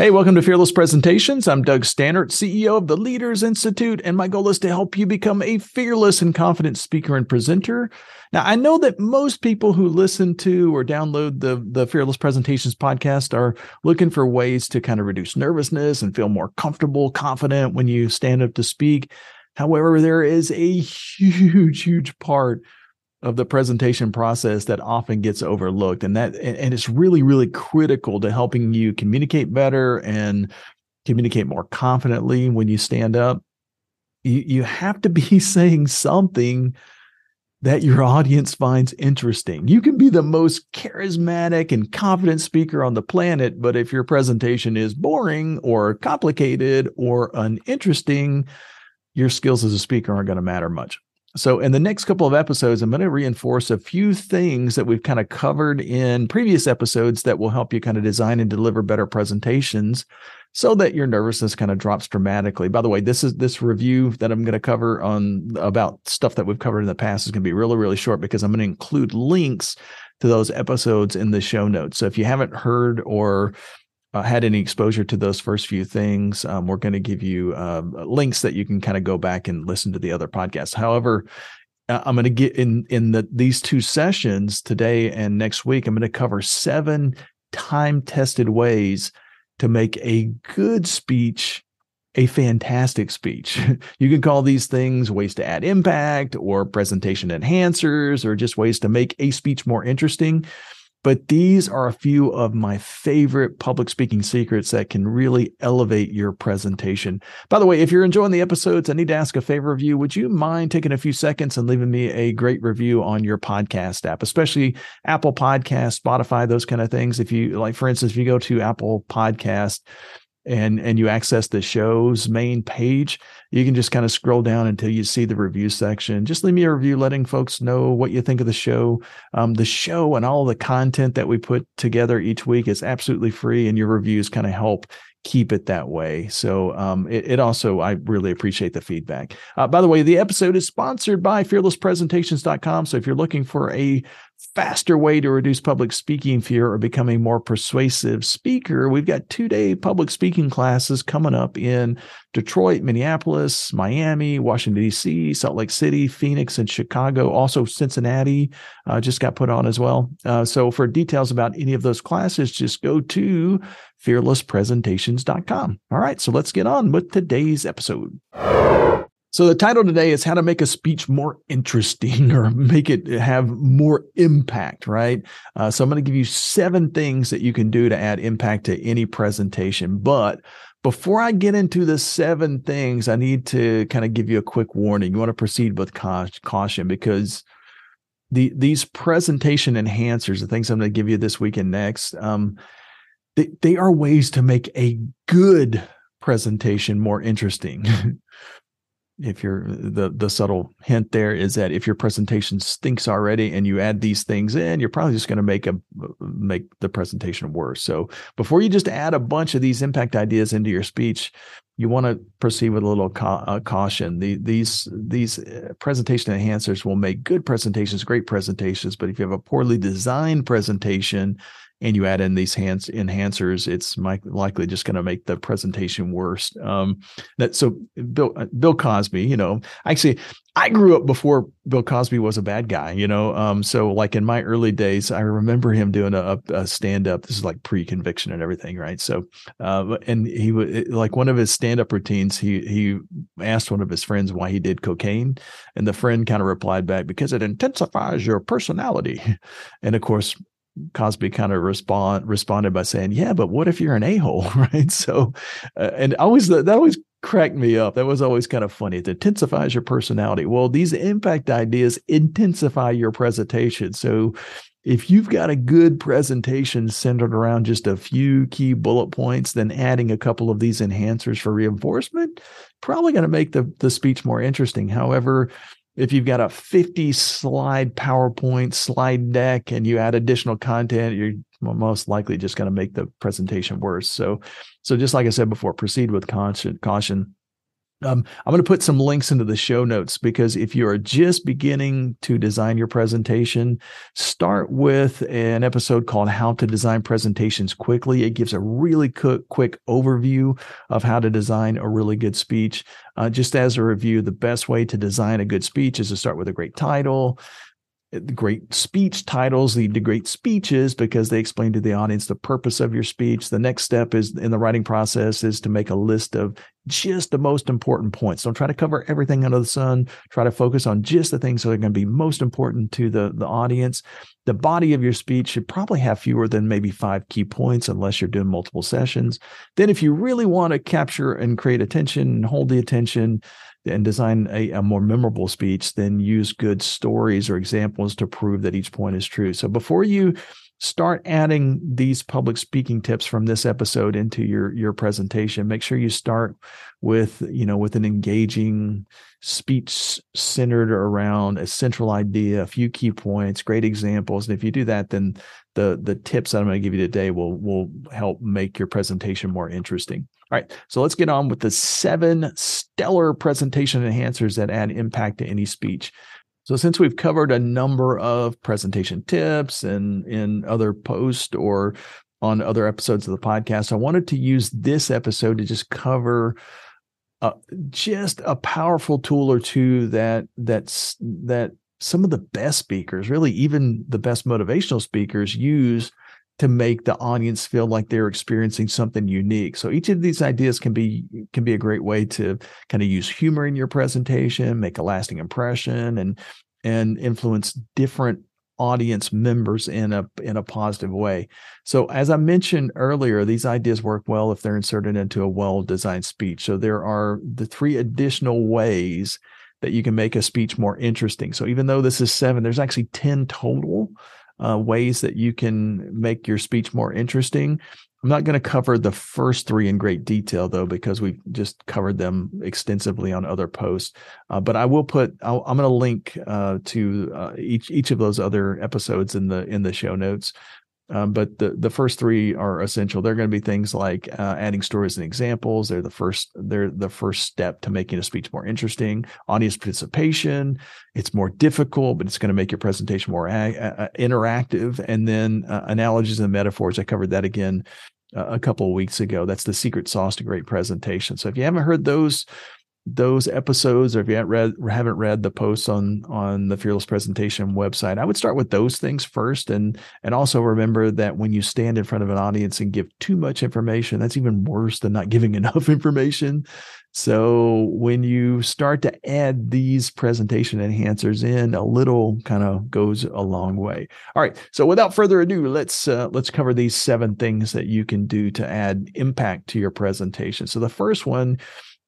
Hey, welcome to Fearless Presentations. I'm Doug Staneart, CEO of the Leaders Institute, and my goal is to help you become a fearless and confident speaker and presenter. Now, I know that most people who listen to or download the, the Fearless Presentations podcast are looking for ways to kind of reduce nervousness and feel more comfortable, confident when you stand up to speak. However, there is a huge, huge part of the presentation process that often gets overlooked and that and it's really really critical to helping you communicate better and communicate more confidently when you stand up you, you have to be saying something that your audience finds interesting. You can be the most charismatic and confident speaker on the planet, but if your presentation is boring or complicated or uninteresting, your skills as a speaker aren't going to matter much. So, in the next couple of episodes, I'm going to reinforce a few things that we've kind of covered in previous episodes that will help you kind of design and deliver better presentations so that your nervousness kind of drops dramatically. By the way, this is this review that I'm going to cover on about stuff that we've covered in the past is going to be really, really short because I'm going to include links to those episodes in the show notes. So, if you haven't heard or uh, had any exposure to those first few things, um, we're going to give you uh, links that you can kind of go back and listen to the other podcasts. However, uh, I'm going to get in in the these two sessions today and next week. I'm going to cover seven time tested ways to make a good speech a fantastic speech. you can call these things ways to add impact or presentation enhancers or just ways to make a speech more interesting. But these are a few of my favorite public speaking secrets that can really elevate your presentation. By the way, if you're enjoying the episodes, I need to ask a favor of you. Would you mind taking a few seconds and leaving me a great review on your podcast app, especially Apple Podcast, Spotify, those kind of things? If you like, for instance, if you go to Apple Podcast, and and you access the show's main page, you can just kind of scroll down until you see the review section. Just leave me a review, letting folks know what you think of the show. Um, the show and all the content that we put together each week is absolutely free, and your reviews kind of help keep it that way. So um, it, it, also, I really appreciate the feedback. Uh, by the way, the episode is sponsored by fearlesspresentations.com. So if you're looking for a faster way to reduce public speaking fear or become a more persuasive speaker, we've got two day public speaking classes coming up in Detroit, Minneapolis, Miami, Washington, D.C., Salt Lake City, Phoenix, and Chicago. Also, Cincinnati uh, just got put on as well. Uh, so, for details about any of those classes, just go to fearlesspresentations.com. All right, so let's get on with today's episode. So the title today is how to make a speech more interesting or make it have more impact, right? Uh, so I'm going to give you seven things that you can do to add impact to any presentation. But before I get into the seven things, I need to kind of give you a quick warning. You want to proceed with caution because the these presentation enhancers, the things I'm going to give you this week and next, um, they, they are ways to make a good presentation more interesting. if you're the the subtle hint there is that if your presentation stinks already and you add these things in you're probably just going to make a make the presentation worse. So before you just add a bunch of these impact ideas into your speech you want to proceed with a little ca- uh, caution. The, these these uh, presentation enhancers will make good presentations great presentations but if you have a poorly designed presentation and you add in these hands enhancers, it's likely just going to make the presentation worse. Um, that so Bill uh, Bill Cosby, you know, actually I grew up before Bill Cosby was a bad guy, you know. Um, so like in my early days, I remember him doing a, a stand up. This is like pre conviction and everything, right? So, uh, and he would like one of his stand up routines. He he asked one of his friends why he did cocaine, and the friend kind of replied back because it intensifies your personality. And of course, Cosby kind of respond responded by saying, "Yeah, but what if you're an a hole, right?" So, uh, and always that always cracked me up. That was always kind of funny. It intensifies your personality. Well, these impact ideas intensify your presentation. So if you've got a good presentation centered around just a few key bullet points, then adding a couple of these enhancers for reinforcement, probably going to make the, the speech more interesting. However, if you've got a 50 slide PowerPoint slide deck and you add additional content, you're most likely just going to make the presentation worse. So, so just like I said before, proceed with caution. Caution. Um, I'm going to put some links into the show notes because if you are just beginning to design your presentation, start with an episode called How to Design Presentations Quickly. It gives a really quick, quick overview of how to design a really good speech. Uh, just as a review, the best way to design a good speech is to start with a great title, great speech titles lead to great speeches because they explain to the audience the purpose of your speech. The next step is in the writing process is to make a list of just the most important points. Don't try to cover everything under the sun. Try to focus on just the things that are going to be most important to the, the audience. The body of your speech should probably have fewer than maybe five key points unless you're doing multiple sessions. Then if you really want to capture and create attention and hold the attention, and design a, a, more memorable speech, then use good stories or examples to prove that each point is true. So before you start adding these public speaking tips from this episode into your your presentation, make sure you start with you know with an engaging speech centered around a central idea, a few key points, great examples. And if you do that, then the the tips that I'm going to give you today will will help make your presentation more interesting. All right, so let's get on with the seven stellar presentation enhancers that add impact to any speech. So since we've covered a number of presentation tips and in other posts or on other episodes of the podcast, I wanted to use this episode to just cover uh, just a powerful tool or two that that's that some of the best speakers, really even the best motivational speakers use to make the audience feel like they're experiencing something unique. So each of these ideas can be can be a great way to kind of use humor in your presentation, make a lasting impression and and influence different audience members in a in a positive way. So as I mentioned earlier, these ideas work well if they're inserted into a well-designed speech. So there are the three additional ways that you can make a speech more interesting. So even though this is 7, there's actually 10 total uh, ways that you can make your speech more interesting. I'm not going to cover the first three in great detail though, because we've just covered them extensively on other posts. Uh, but I will put i am going to link uh, to uh, each each of those other episodes in the in the show notes. Um, but the the first three are essential. They're going to be things like uh, adding stories and examples. They're the first. They're the first step to making a speech more interesting. Audience participation. It's more difficult, but it's going to make your presentation more a- a- interactive. And then uh, analogies and metaphors. I covered that again uh, a couple of weeks ago. That's the secret sauce to great presentation. So if you haven't heard those those episodes or if you haven't read haven't read the posts on on the fearless presentation website i would start with those things first. And and also remember that when you stand in front of an audience and give too much information that's even worse than not giving enough information. So when you start to add these presentation enhancers in a little kind of goes a long way. All right so without further ado let's uh, let's cover these seven things that you can do to add impact to your presentation. So the first one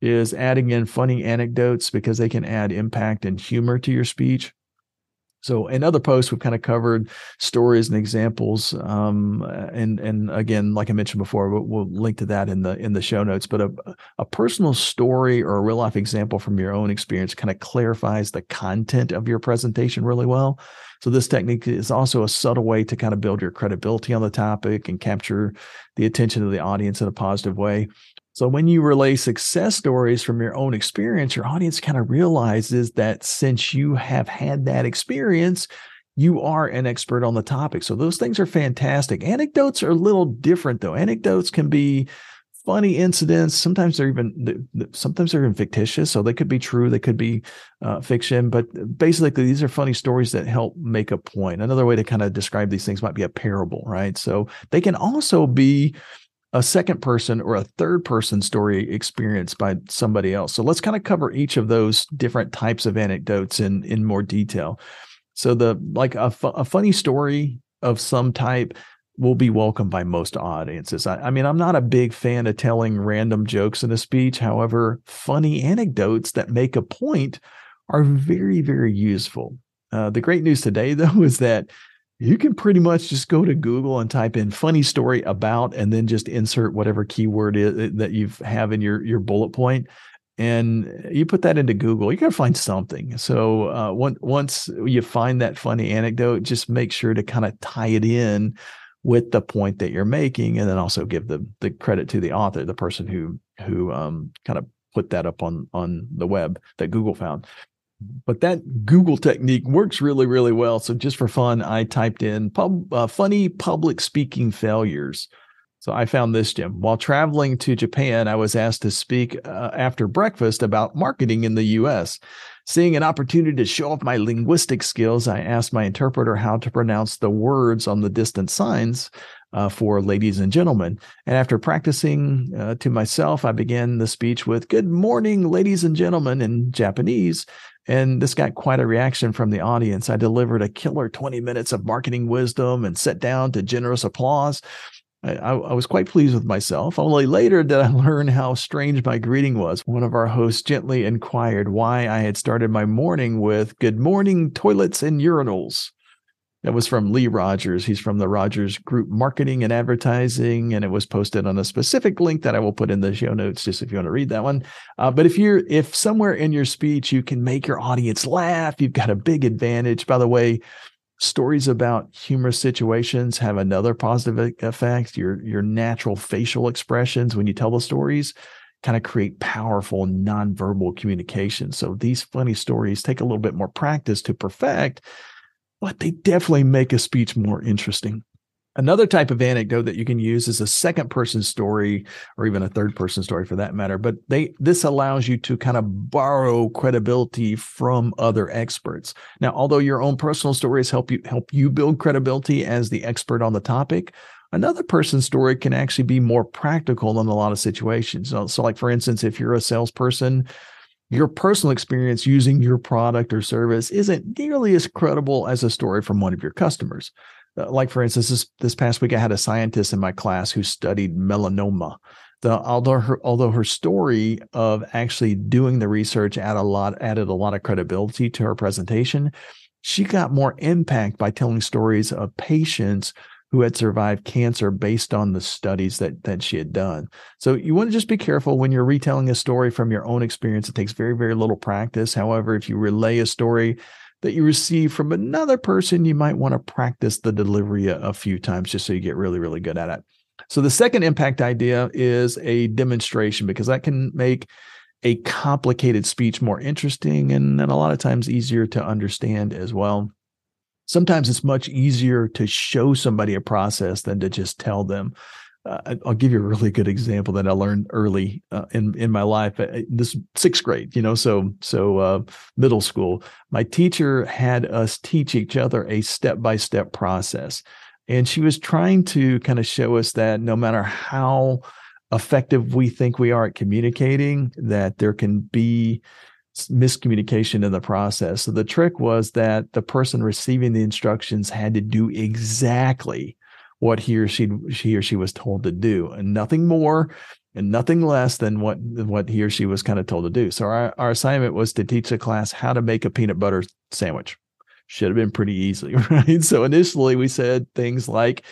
is adding in funny anecdotes because they can add impact and humor to your speech. So in other posts, we've kind of covered stories and examples, um, and and again, like I mentioned before, we'll, we'll, link to that in the in the show notes. But a a personal story or a real life example from your own experience kind of clarifies the content of your presentation really well. So this technique is also a subtle way to kind of build your credibility on the topic and capture the attention of the audience in a positive way. So when you relay success stories from your own experience, your audience kind of realizes that since you have had that experience, you are an expert on the topic. So those things are fantastic. Anecdotes are a little different though. Anecdotes can be funny incidents. Sometimes they're even sometimes they're even fictitious, so they could be true, they could be uh, fiction. But basically, these are funny stories that help make a point. Another way to kind of describe these things might be a parable, right? So they can also be a second person or a third person story experienced by somebody else. So let's kind of cover each of those different types of anecdotes in in more detail. So the like a, fu- a funny story of some type will be welcomed by most audiences. I, I, mean, I'm not a big fan of telling random jokes in a speech. However, funny anecdotes that make a point are very, very useful. Uh, the great news today, though, is that you can pretty much just go to Google and type in funny story about and then just insert whatever keyword is, that you have in your, your bullet point and you put that into Google, you're gonna find something. So uh, once you find that funny anecdote, just make sure to kind of tie it in with the point that you're making, and then also give the the credit to the author, the person who who um, kind of put that up on on the web that Google found. But that Google technique works really, really well. So just for fun, I typed in pub, uh, funny public speaking failures so I found this, Jim. While traveling to Japan, I was asked to speak uh, after breakfast about marketing in the US. Seeing an opportunity to show off my linguistic skills, I asked my interpreter how to pronounce the words on the distant signs uh, for ladies and gentlemen. And after practicing uh, to myself, I began the speech with Good morning, ladies and gentlemen, in Japanese. And this got quite a reaction from the audience. I delivered a killer 20 minutes of marketing wisdom and sat down to generous applause. I, I, was quite pleased with myself. Only later did I learn how strange my greeting was. One of our hosts gently inquired why I had started my morning with Good morning, toilets and urinals. That was from Lee Rogers. He's from the Rogers Group Marketing and Advertising, and it was posted on a specific link that I will put in the show notes, just if you want to read that one. Uh, but if you're if somewhere in your speech you can make your audience laugh, you've got a big advantage. By the way, stories about humorous situations have another positive effect. Your your natural facial expressions when you tell the stories kind of create powerful nonverbal communication. So these funny stories take a little bit more practice to perfect, but they definitely make a speech more interesting. Another type of anecdote that you can use is a second person story or even a third person story for that matter, but they this allows you to kind of borrow credibility from other experts. Now, although your own personal stories help you help you build credibility as the expert on the topic, another person's story can actually be more practical in a lot of situations. So, so like for instance, if you're a salesperson, your personal experience using your product or service isn't nearly as credible as a story from one of your customers. Uh, like for instance, this this past week I had a scientist in my class who studied melanoma. The although her although her story of actually doing the research added a lot added a lot of credibility to her presentation, she got more impact by telling stories of patients who had survived cancer based on the studies that that she had done. So you want to just be careful when you're retelling a story from your own experience. It takes very very little practice. However, if you relay a story that you receive from another person, you might want to practice the delivery a, few times just so you get really, really good at it. So the second impact idea is a demonstration because that can make a complicated speech more interesting and, and a lot of times easier to understand as well. Sometimes it's much easier to show somebody a process than to just tell them uh, I'll give you a really good example that I learned early uh, in in my life. Uh, this sixth grade, you know, so so uh, middle school. My teacher had us teach each other a step by step process, and she was trying to kind of show us that no matter how effective we think we are at communicating, that there can be miscommunication in the process. So the trick was that the person receiving the instructions had to do exactly what he or she he or she was told to do, and nothing more and nothing less than what what he or she was kind of told to do. So our, our assignment was to teach the class how to make a peanut butter sandwich. Should have been pretty easy, right? So initially we said things like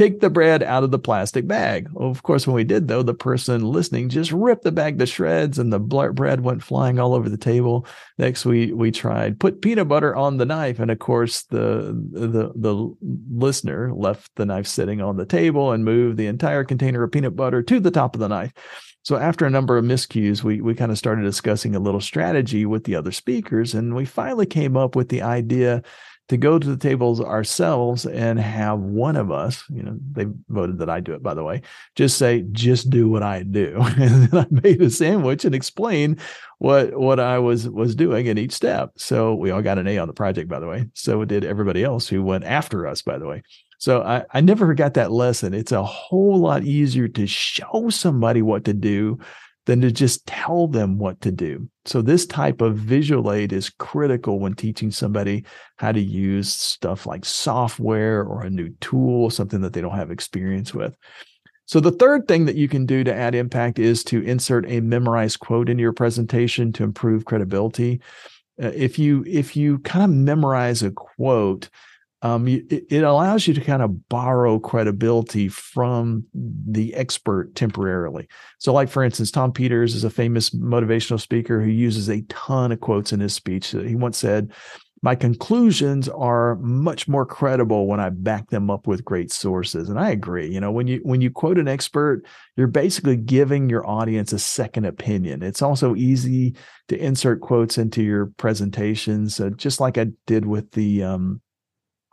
take the bread out of the plastic bag. Of course, when we did, though, the person listening just ripped the bag to shreds and the bread went flying all over the table. Next, we we tried put peanut butter on the knife, and of course, the the the listener left the knife sitting on the table and moved the entire container of peanut butter to the top of the knife. So after a number of miscues, we we kind of started discussing a little strategy with the other speakers, and we finally came up with the idea to go to the tables ourselves and have one of us, you know, they voted that I do it, by the way, just say, just do what I do. And then I made a sandwich and explained what what I was was doing in each step. So we all got an A on the project, by the way. So did everybody else who went after us, by the way. So I, I never forgot that lesson. It's a whole lot easier to show somebody what to do than to just tell them what to do. So this type of visual aid is critical when teaching somebody how to use stuff like software or a new tool, something that they don't have experience with. So the third thing that you can do to add impact is to insert a memorized quote into your presentation to improve credibility. Uh, if you if you kind of memorize a quote, um, it, allows you to kind of borrow credibility from the expert temporarily. So, like for instance, Tom Peters is a famous motivational speaker who uses a ton of quotes in his speech. He once said, my conclusions are much more credible when I back them up with great sources. And I agree. You know, when you when you quote an expert, you're basically giving your audience a second opinion. It's also easy to insert quotes into your presentations, uh, just like I did with the um,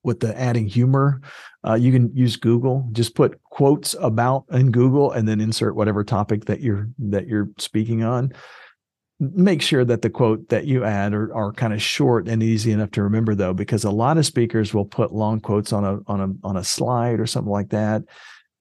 with the adding humor. Uh, you can use Google. Just put quotes about in Google, and then insert whatever topic that you're that you're speaking on make sure that the quote that you add are, are kind of short and easy enough to remember though because a lot of speakers will put long quotes on a on a on a slide or something like that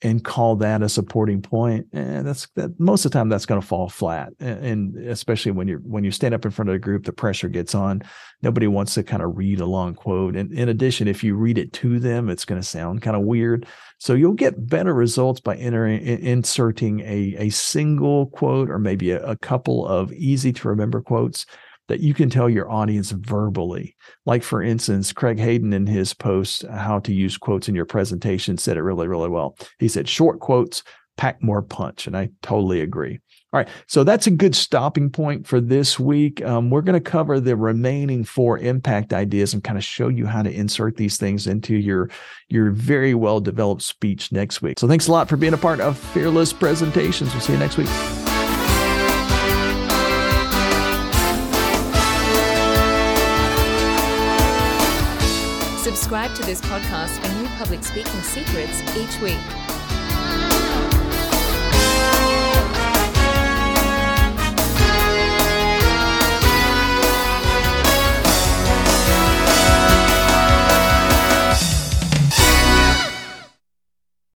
and call that a supporting point and that's that most of the time that's going to fall flat and, especially when you're when you stand up in front of a group the pressure gets on. Nobody wants to kind of read a long quote and in addition if you read it to them it's going to sound kind of weird. So you'll get better results by entering inserting a, a single quote or maybe a, a couple of easy to remember quotes that you can tell your audience verbally. Like, for instance, Craig Hayden in his post, How to Use Quotes in Your Presentation, said it really, really well. He said, Short quotes pack more punch. And I totally agree. All right. So that's a good stopping point for this week. Um, we're going to cover the remaining four impact ideas and kind of show you how to insert these things into your, your very well developed speech next week. So thanks a lot for being a part of Fearless Presentations. We'll see you next week. Subscribe to this podcast for new public speaking secrets each week.